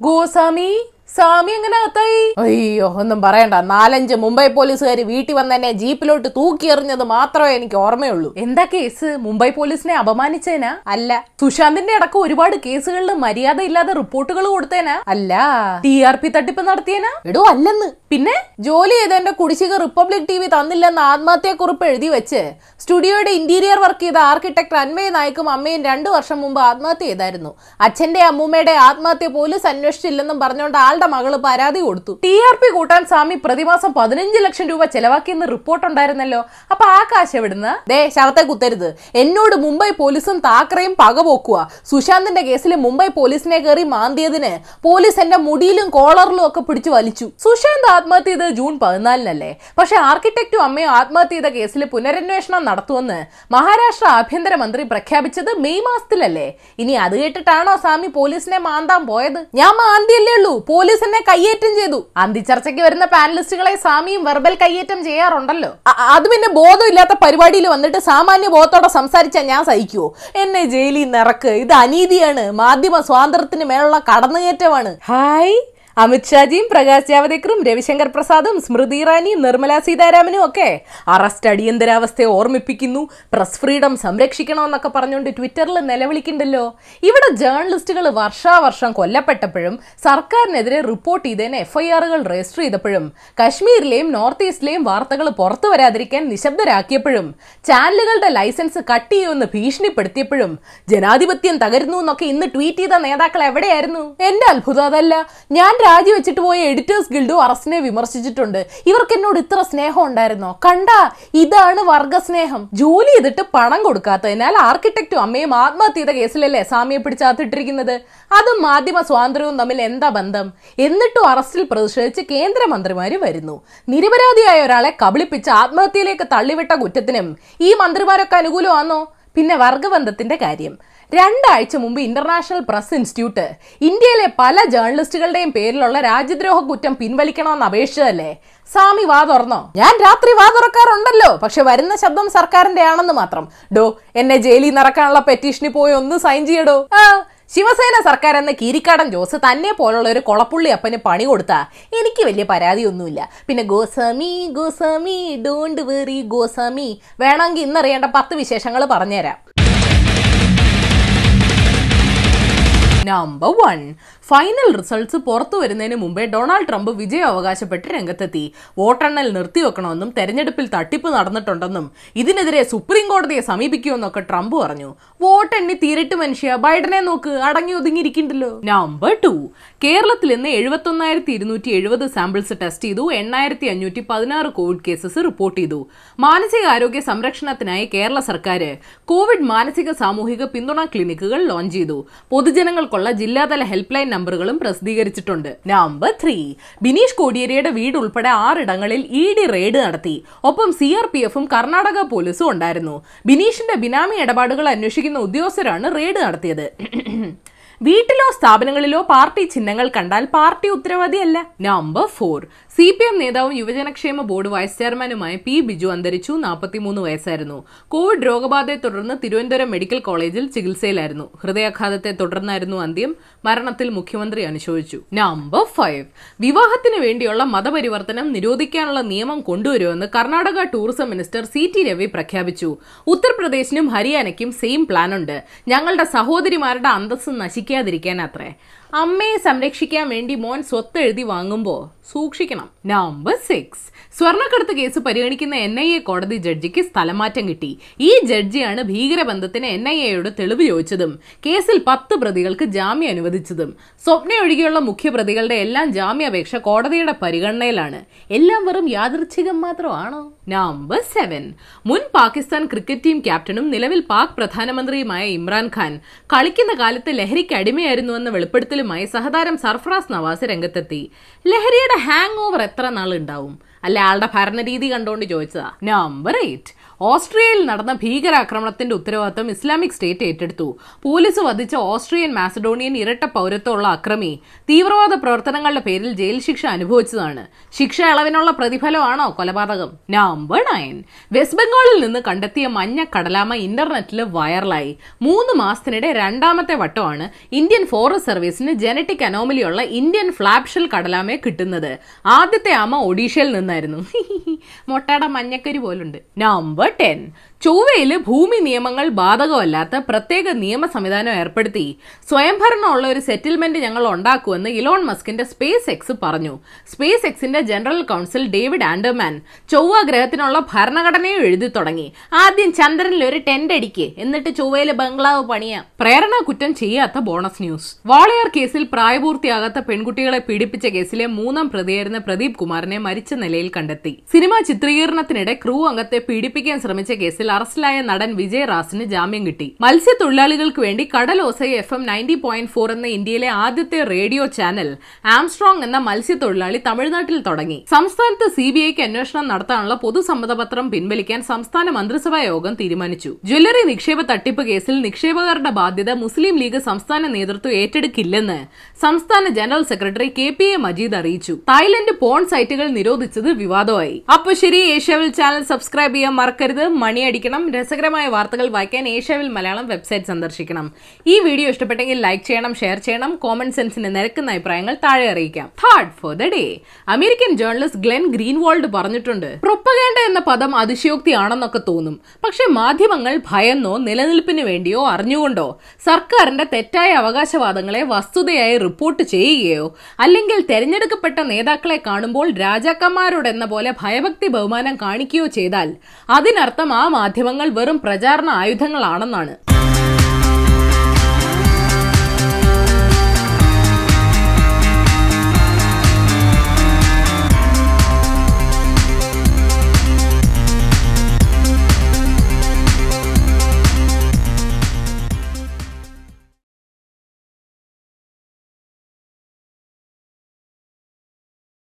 ഗോസ്വാമി സ്വാമി എങ്ങനെ അകത്തായി? അയ്യോ ഒന്നും പറയണ്ട. നാലഞ്ച് മുംബൈ പോലീസുകാർ വീട്ടിൽ വന്ന് എന്നെ ജീപ്പിലോട്ട് തൂക്കി എറിഞ്ഞത് മാത്രമേ എനിക്ക് ഓർമ്മയുള്ളൂ. എന്താ കേസ്? മുംബൈ പോലീസിനെ അപമാനിച്ചേനാ? അല്ല. സുശാന്തിന്റെ അടക്കം ഒരുപാട് കേസുകളിൽ മര്യാദ ഇല്ലാതെ റിപ്പോർട്ടുകൾ കൊടുത്തേനാ? അല്ല. ടി ആർ പി തട്ടിപ്പ് നടത്തിയേനാ? എടോ അല്ലെന്ന്. പിന്നെ? ജോലി ചെയ്ത എന്റെ കുടിശ്ശിക റിപ്പബ്ലിക് ടി വി തന്നില്ലെന്ന് ആത്മഹത്യക്കുറിപ്പ് എഴുതി വെച്ച്. സ്റ്റുഡിയോയുടെ ഇന്റീരിയർ വർക്ക് ചെയ്ത ആർക്കിടെക്ട് അന്മയ നായിക്കും അമ്മയും രണ്ടു വർഷം മുമ്പ് ആത്മഹത്യ ചെയ്തായിരുന്നു. അച്ഛന്റെ അമ്മൂമ്മയുടെ ആത്മഹത്യ പോലീസ് അന്വേഷിച്ചില്ലെന്നും പറഞ്ഞുകൊണ്ട് ആളുടെ മകൾ പരാതി കൊടുത്തു. ടി ആർ പി കൂട്ടാൻ സ്വാമി പ്രതിമാസം പതിനഞ്ച് ലക്ഷം രൂപ ചെലവാക്കിയെന്ന് റിപ്പോർട്ട് ഉണ്ടായിരുന്നല്ലോ അപ്പൊ ആ കാശ് എവിടുന്ന്? ദേ ശവത്തെ കുത്തരുത്. എന്നോട് മുംബൈ പോലീസും താക്കറയും പകപോക്കുക സുശാന്തിന്റെ കേസിൽ മുംബൈ പോലീസിനെ കയറി മാന്തിയതിന് പോലീസ് എന്റെ മുടിയിലും കോളറിലും ഒക്കെ പിടിച്ചു വലിച്ചു. സുശാന്ത് ആത്മഹത്യ ചെയ്തത് ജൂൺ പതിനാലിനല്ലേ? പക്ഷെ ആർക്കിടെക്റ്റും അമ്മയും ആത്മഹത്യ ചെയ്ത കേസിൽ പുനരന്വേഷണം നടത്തുമെന്ന് മഹാരാഷ്ട്ര ആഭ്യന്തരമന്ത്രി പ്രഖ്യാപിച്ചത് മെയ് മാസത്തിലല്ലേ? ഇനി അത് കേട്ടിട്ടാണോ സ്വാമി പോലീസിനെ മാന്താൻ പോയത്? ഞാൻ മാന്തിയല്ലേ ഉള്ളൂ. പോലീസ് എന്നെ കയ്യേറ്റം ചെയ്തു. അന്തിച്ചർച്ചയ്ക്ക് വരുന്ന പാനലിസ്റ്റുകളെ സ്വാമിയും വെർബൽ കയ്യേറ്റം ചെയ്യാറുണ്ടല്ലോ. അത് പിന്നെ ബോധമില്ലാത്ത പരിപാടിയിൽ വന്നിട്ട് സാമാന്യ ബോധത്തോടെ സംസാരിച്ചാൽ ഞാൻ സഹിക്കുവോ? എന്നെ ജയിലിൽ നിറക്ക് ഇത് അനീതിയാണ്. മാധ്യമ സ്വാതന്ത്ര്യത്തിന് മേലുള്ള കടന്നുകയറ്റമാണ് ഹായ്. അമിത്ഷാജിയും പ്രകാശ് ജാവദേക്കറും രവിശങ്കർ പ്രസാദും സ്മൃതി ഇറാനിയും നിർമ്മല സീതാരാമനും ഒക്കെ അറസ്റ്റ് അടിയന്തരാവസ്ഥയെ ഓർമ്മിപ്പിക്കുന്നു. പ്രസ് ഫ്രീഡം സംരക്ഷിക്കണമെന്നൊക്കെ പറഞ്ഞുകൊണ്ട് ട്വിറ്ററിൽ നിലവിളിക്കുന്നുണ്ടല്ലോ. ഇവിടെ ജേർണലിസ്റ്റുകൾ വർഷാവർഷം കൊല്ലപ്പെട്ടപ്പോഴും സർക്കാരിനെതിരെ റിപ്പോർട്ട് ചെയ്തതിന് എഫ്ഐആറുകൾ രജിസ്റ്റർ ചെയ്തപ്പോഴും കശ്മീരിലെയും നോർത്ത് ഈസ്റ്റിലെയും വാർത്തകൾ പുറത്തു വരാതിരിക്കാൻ നിശബ്ദരാക്കിയപ്പോഴും ചാനലുകളുടെ ലൈസൻസ് കട്ട് ചെയ്യുമെന്ന് ഭീഷണിപ്പെടുത്തിയപ്പോഴും ജനാധിപത്യം തകരുന്നു എന്നൊക്കെ ഇന്ന് ട്വീറ്റ് ചെയ്ത നേതാക്കൾ എവിടെയായിരുന്നു? എന്റെ അത്ഭുതം അതല്ല. ഞാൻ രാജിവെച്ചിട്ട് പോയ എഡിറ്റേഴ്സ് ഗിൽഡും അറസ്റ്റിനെ വിമർശിച്ചിട്ടുണ്ട്. ഇവർക്ക് എന്നോട് ഇത്ര സ്നേഹം ഉണ്ടായിരുന്നോ? കണ്ട ഇതാണ് വർഗസ്നേഹം. ജോലി ചെയ്തിട്ട് പണം കൊടുക്കാത്തതിനാൽ ആർക്കിടെക്റ്റും അമ്മയും ആത്മഹത്യ ചെയ്ത കേസിലല്ലേ സാമിയെ പിടിച്ചാത്തിട്ടിരിക്കുന്നത് അതും മാധ്യമ സ്വാതന്ത്ര്യവും തമ്മിൽ എന്താ ബന്ധം? എന്നിട്ടും അറസ്റ്റിൽ പ്രതിഷേധിച്ച് കേന്ദ്രമന്ത്രിമാര് വരുന്നു. നിരപരാധിയായ ഒരാളെ കബളിപ്പിച്ച് ആത്മഹത്യയിലേക്ക് തള്ളിവിട്ട കുറ്റത്തിനും ഈ മന്ത്രിമാരൊക്കെ അനുകൂലമാണോ പിന്നെ വർഗബന്ധത്തിന്റെ കാര്യം. രണ്ടാഴ്ച മുമ്പ് ഇന്റർനാഷണൽ പ്രസ് ഇൻസ്റ്റിറ്റ്യൂട്ട് ഇന്ത്യയിലെ പല ജേർണലിസ്റ്റുകളുടെയും പേരിലുള്ള രാജ്യദ്രോഹ കുറ്റം പിൻവലിക്കണമെന്ന് അപേക്ഷിച്ചതല്ലേ? സ്വാമി വാ തുറന്നോ? ഞാൻ രാത്രി വാ തുറക്കാറുണ്ടല്ലോ. പക്ഷെ വരുന്ന ശബ്ദം സർക്കാരിന്റെ ആണെന്ന് മാത്രം. ഡോ എന്നെ ജയിലിൽ നിറക്കാനുള്ള പെറ്റീഷന് പോയി ഒന്ന് സൈൻ ചെയ്യടോ? ശിവസേന സർക്കാർ എന്ന കീരിക്കാടൻ ജോസ് തന്നെ പോലുള്ള ഒരു കൊളപ്പുള്ളി അപ്പന് പണി കൊടുത്താ എനിക്ക് വലിയ പരാതിയൊന്നുമില്ല. പിന്നെ ഗോസ്വാമി ഗോസ്വാമി ഡോണ്ട് വെറി ഗോസ്വാമി. വേണമെങ്കിൽ ഇന്നറിയേണ്ട പത്ത് വിശേഷങ്ങൾ പറഞ്ഞുതരാം. നമ്പർ വൺ ഫൈനൽ റിസൾട്ട്സ് പുറത്തു വരുന്നതിന് മുമ്പേ ഡൊണാൾഡ് ട്രംപ് വിജയം അവകാശപ്പെട്ട് രംഗത്തെത്തി. വോട്ടെണ്ണൽ നിർത്തിവെക്കണമെന്നും തെരഞ്ഞെടുപ്പിൽ തട്ടിപ്പ് നടന്നിട്ടുണ്ടെന്നും ഇതിനെതിരെ സുപ്രീം കോടതിയെ സമീപിക്കുമെന്നൊക്കെ ട്രംപ് പറഞ്ഞു. വോട്ടെണ്ണി തീരിട്ട് മനുഷ്യ ബൈഡനെ നോക്ക് അടങ്ങി ഒതുങ്ങിയിരിക്കണ്ടല്ലോ. നമ്പർ ടു കേരളത്തിൽ ഇന്ന് എഴുപത്തൊന്നായിരത്തി ഇരുന്നൂറ്റി എഴുപത് സാമ്പിൾസ് ടെസ്റ്റ് ചെയ്തു. എണ്ണായിരത്തി അഞ്ഞൂറ്റി പതിനാറ് കോവിഡ് കേസസ് റിപ്പോർട്ട് ചെയ്തു. മാനസികാരോഗ്യ സംരക്ഷണത്തിനായി കേരള സർക്കാർ കോവിഡ് മാനസിക സാമൂഹിക പിന്തുണ ക്ലിനിക്കുകൾ ലോഞ്ച് ചെയ്തു. പൊതുജനങ്ങൾക്കുള്ള ജില്ലാതല ഹെൽപ്പ് ലൈൻ നമ്പറുകളും പ്രസിദ്ധീകരിച്ചിട്ടുണ്ട്. നമ്പർ ത്രീ ബിനീഷ് കോടിയേരിയുടെ വീട് ഉൾപ്പെടെ ആറിടങ്ങളിൽ ഇ ഡി റെയ്ഡ് നടത്തി. ഒപ്പം സി ആർ പി എഫും കർണാടക പോലീസും ഉണ്ടായിരുന്നു. ബിനീഷിന്റെ ബിനാമി ഇടപാടുകൾ അന്വേഷിക്കുന്ന ഉദ്യോഗസ്ഥരാണ് റെയ്ഡ് നടത്തിയത്. വീട്ടിലോ സ്ഥാപനങ്ങളിലോ പാർട്ടി ചിഹ്നങ്ങൾ കണ്ടാൽ party ഉത്തരവാദിയല്ല. Number four C P M നേതാവും യുവജനക്ഷേമ ബോർഡ് വൈസ് ചെയർമാനുമായ പി ബിജു അന്തരിച്ചു നാൽപ്പത്തിമൂന്ന് വയസ്സായിരുന്നു. കോവിഡ് രോഗബാധയെ തുടർന്ന് തിരുവനന്തപുരം മെഡിക്കൽ കോളേജിൽ ചികിത്സയിലായിരുന്നു. ഹൃദയാഘാതത്തെ തുടർന്നായിരുന്നു അന്ത്യം. മരണത്തിൽ മുഖ്യമന്ത്രി അനുശോചിച്ചു. നമ്പർ ഫൈവ് വിവാഹത്തിന് വേണ്ടിയുള്ള മതപരിവർത്തനം നിരോധിക്കാനുള്ള നിയമം കൊണ്ടുവരുമെന്ന് Karnataka tourism minister C T Ravi പ്രഖ്യാപിച്ചു. ഉത്തർപ്രദേശിനും ഹരിയാനയ്ക്കും സെയിം പ്ലാനുണ്ട് ഞങ്ങളുടെ സഹോദരിമാരുടെ അന്തസ്സ് നശിക്കാതിരിക്കാൻ അത്രേ. അമ്മയെ സംരക്ഷിക്കാൻ വേണ്ടി മോൻ സ്വത്ത് എഴുതി വാങ്ങുമ്പോൾ സൂക്ഷിക്കണം. നമ്പർ സിക്സ് സ്വർണക്കടത്ത് കേസ് പരിഗണിക്കുന്ന എൻ ഐ എ കോടതി ജഡ്ജിക്ക് സ്ഥലമാറ്റം കിട്ടി. ഈ ജഡ്ജിയാണ് ഭീകരബന്ധത്തിന് എൻ ഐ എയോട് തെളിവ് ചോദിച്ചതും കേസിൽ പത്ത് പ്രതികൾക്ക് ജാമ്യം അനുവദിച്ചതും. സ്വപ്ന ഒഴികെയുള്ള മുഖ്യപ്രതികളുടെ എല്ലാം ജാമ്യാപേക്ഷ കോടതിയുടെ പരിഗണനയിലാണ്. എല്ലാം വെറും യാദൃച്ഛികം മാത്രമാണോ? നമ്പർ സെവൻ മുൻ പാകിസ്ഥാൻ ക്രിക്കറ്റ് ടീം ക്യാപ്റ്റനും നിലവിൽ പാക് പ്രധാനമന്ത്രിയുമായ ഇമ്രാൻഖാൻ കളിക്കുന്ന കാലത്ത് ലഹരിക്ക് അടിമയായിരുന്നുവെന്ന വെളിപ്പെടുത്തലുമായി സഹതാരം സർഫറാസ് നവാസ് രംഗത്തെത്തി. ലഹരിയുടെ ഹാങ് ഓവർ എത്ര നാൾ ഉണ്ടാവും അല്ലെ ആളുടെ ഭരണരീതി കണ്ടുകൊണ്ട് ചോദിച്ചതാ. നമ്പർ എയ്റ്റ് ഓസ്ട്രിയയിൽ നടന്ന ഭീകരാക്രമണത്തിന്റെ ഉത്തരവാദിത്തം ഇസ്ലാമിക് സ്റ്റേറ്റ് ഏറ്റെടുത്തു. പോലീസ് വധിച്ച ഓസ്ട്രിയൻ മാസഡോണിയൻ ഇരട്ട പൗരത്വമുള്ള അക്രമി തീവ്രവാദ പ്രവർത്തനങ്ങളുടെ പേരിൽ ജയിൽ ശിക്ഷ അനുഭവിച്ചതാണ്. ശിക്ഷ അളവിനുള്ള പ്രതിഫലമാണോ കൊലപാതകം? നമ്പർ നയൻ വെസ്റ്റ് ബംഗാളിൽ നിന്ന് കണ്ടെത്തിയ മഞ്ഞ കടലാമ ഇന്റർനെറ്റിൽ വൈറലായി. മൂന്ന് മാസത്തിനിടെ രണ്ടാമത്തെ വട്ടമാണ് ഇന്ത്യൻ ഫോറസ്റ്റ് സർവീസിന് ജനറ്റിക് അനോമലിയുള്ള ഇന്ത്യൻ ഫ്ലാപ്ഷൽ കടലാമയെ കിട്ടുന്നത്. ആദ്യത്തെ ആമ ഒഡീഷയിൽ നിന്നായിരുന്നു. മൊട്ടയുടെ മഞ്ഞക്കരി പോലുണ്ട്. Number curtain. ചൊവ്വയിൽ ഭൂമി നിയമങ്ങൾ ബാധകമല്ലാത്ത പ്രത്യേക നിയമ സംവിധാനം ഏർപ്പെടുത്തി സ്വയംഭരണമുള്ള ഒരു സെറ്റിൽമെന്റ് ഞങ്ങൾ ഉണ്ടാക്കുമെന്ന് ഇലോൺ മസ്കിന്റെ സ്പേസ് എക്സ് പറഞ്ഞു. സ്പേസ് എക്സിന്റെ ജനറൽ കൗൺസിൽ ഡേവിഡ് ആൻഡർമാൻ ചൊവ്വ ഗ്രഹത്തിനുള്ള ഭരണഘടനയും എഴുതി തുടങ്ങി. ആദ്യം ചന്ദ്രനിൽ ഒരു ടെന്റ് അടിക്ക് എന്നിട്ട് ചൊവ്വയിൽ ബംഗ്ലാവ് പണിയ. പ്രേരണ കുറ്റം ചെയ്യാത്ത ബോണസ് ന്യൂസ് വാളയാർ കേസിൽ പ്രായപൂർത്തിയാകാത്ത പെൺകുട്ടികളെ പീഡിപ്പിച്ച കേസിലെ മൂന്നാം പ്രതിയായിരുന്ന പ്രദീപ് കുമാറിനെ മരിച്ച നിലയിൽ കണ്ടെത്തി. സിനിമാ ചിത്രീകരണത്തിനിടെ ക്രൂ അംഗത്തെ പീഡിപ്പിക്കാൻ ശ്രമിച്ച കേസിൽ അറസ്റ്റിലായ നടൻ വിജയ് റാസിന് ജാമ്യം കിട്ടി. മത്സ്യത്തൊഴിലാളികൾക്ക് വേണ്ടി Kadalosai F M ninety point four എന്ന ഇന്ത്യയിലെ ആദ്യത്തെ റേഡിയോ ചാനൽ ആംസ്ട്രോങ് എന്ന മത്സ്യത്തൊഴിലാളി തമിഴ്നാട്ടിൽ തുടങ്ങി. സംസ്ഥാനത്ത് സി ബി ഐക്ക് അന്വേഷണം നടത്താനുള്ള പൊതുസമ്മതപത്രം പിൻവലിക്കാൻ സംസ്ഥാന മന്ത്രിസഭാ യോഗം തീരുമാനിച്ചു. ജ്വല്ലറി നിക്ഷേപ തട്ടിപ്പ് കേസിൽ നിക്ഷേപകരുടെ ബാധ്യത മുസ്ലിം ലീഗ് സംസ്ഥാന നേതൃത്വം ഏറ്റെടുക്കില്ലെന്ന് സംസ്ഥാന general secretary K P A Majeed അറിയിച്ചു. തായ്ലൻഡ് പോൺ സൈറ്റുകൾ നിരോധിച്ചത് വിവാദമായി. അപ്പൊ ശരി ഏഷ്യാവിൽ ചാനൽ സബ്സ്ക്രൈബ് ചെയ്യാൻ മറക്കരുത്. മണിയടിക്കണം രസകരമായ വാർത്തകൾ വായിക്കാൻ ഏഷ്യാവിൽ മലയാളം വെബ്സൈറ്റ് സന്ദർശിക്കണം. ഈ വീഡിയോ ഇഷ്ടപ്പെട്ടെങ്കിൽ ലൈക്ക് ചെയ്യണം ഷെയർ ചെയ്യണം കോമൺ സെൻസിന് നിരക്കുന്ന അഭിപ്രായങ്ങൾ താഴെ അറിയിക്കാം. Hard for the day American journalist Glenn Greenwald പറഞ്ഞിട്ടുണ്ട് പ്രൊപ്പഗേണ്ട എന്ന പദം അതിശയോക്തിയാണെന്നൊക്കെ തോന്നും. പക്ഷെ മാധ്യമങ്ങൾ ഭയന്നോ നിലനിൽപ്പിന് വേണ്ടിയോ അറിഞ്ഞുകൊണ്ടോ സർക്കാരിന്റെ തെറ്റായ അവകാശവാദങ്ങളെ വസ്തുതയായി റിപ്പോർട്ട് ചെയ്യുകയോ അല്ലെങ്കിൽ തെരഞ്ഞെടുക്കപ്പെട്ട നേതാക്കളെ കാണുമ്പോൾ രാജാക്കന്മാരോടെന്ന പോലെ ഭയഭക്തി ബഹുമാനം കാണിക്കുകയോ ചെയ്താൽ അതിനർത്ഥം ആ മാധ്യമങ്ങൾ വെറും പ്രചാരണ ആയുധങ്ങളാണെന്നാണ്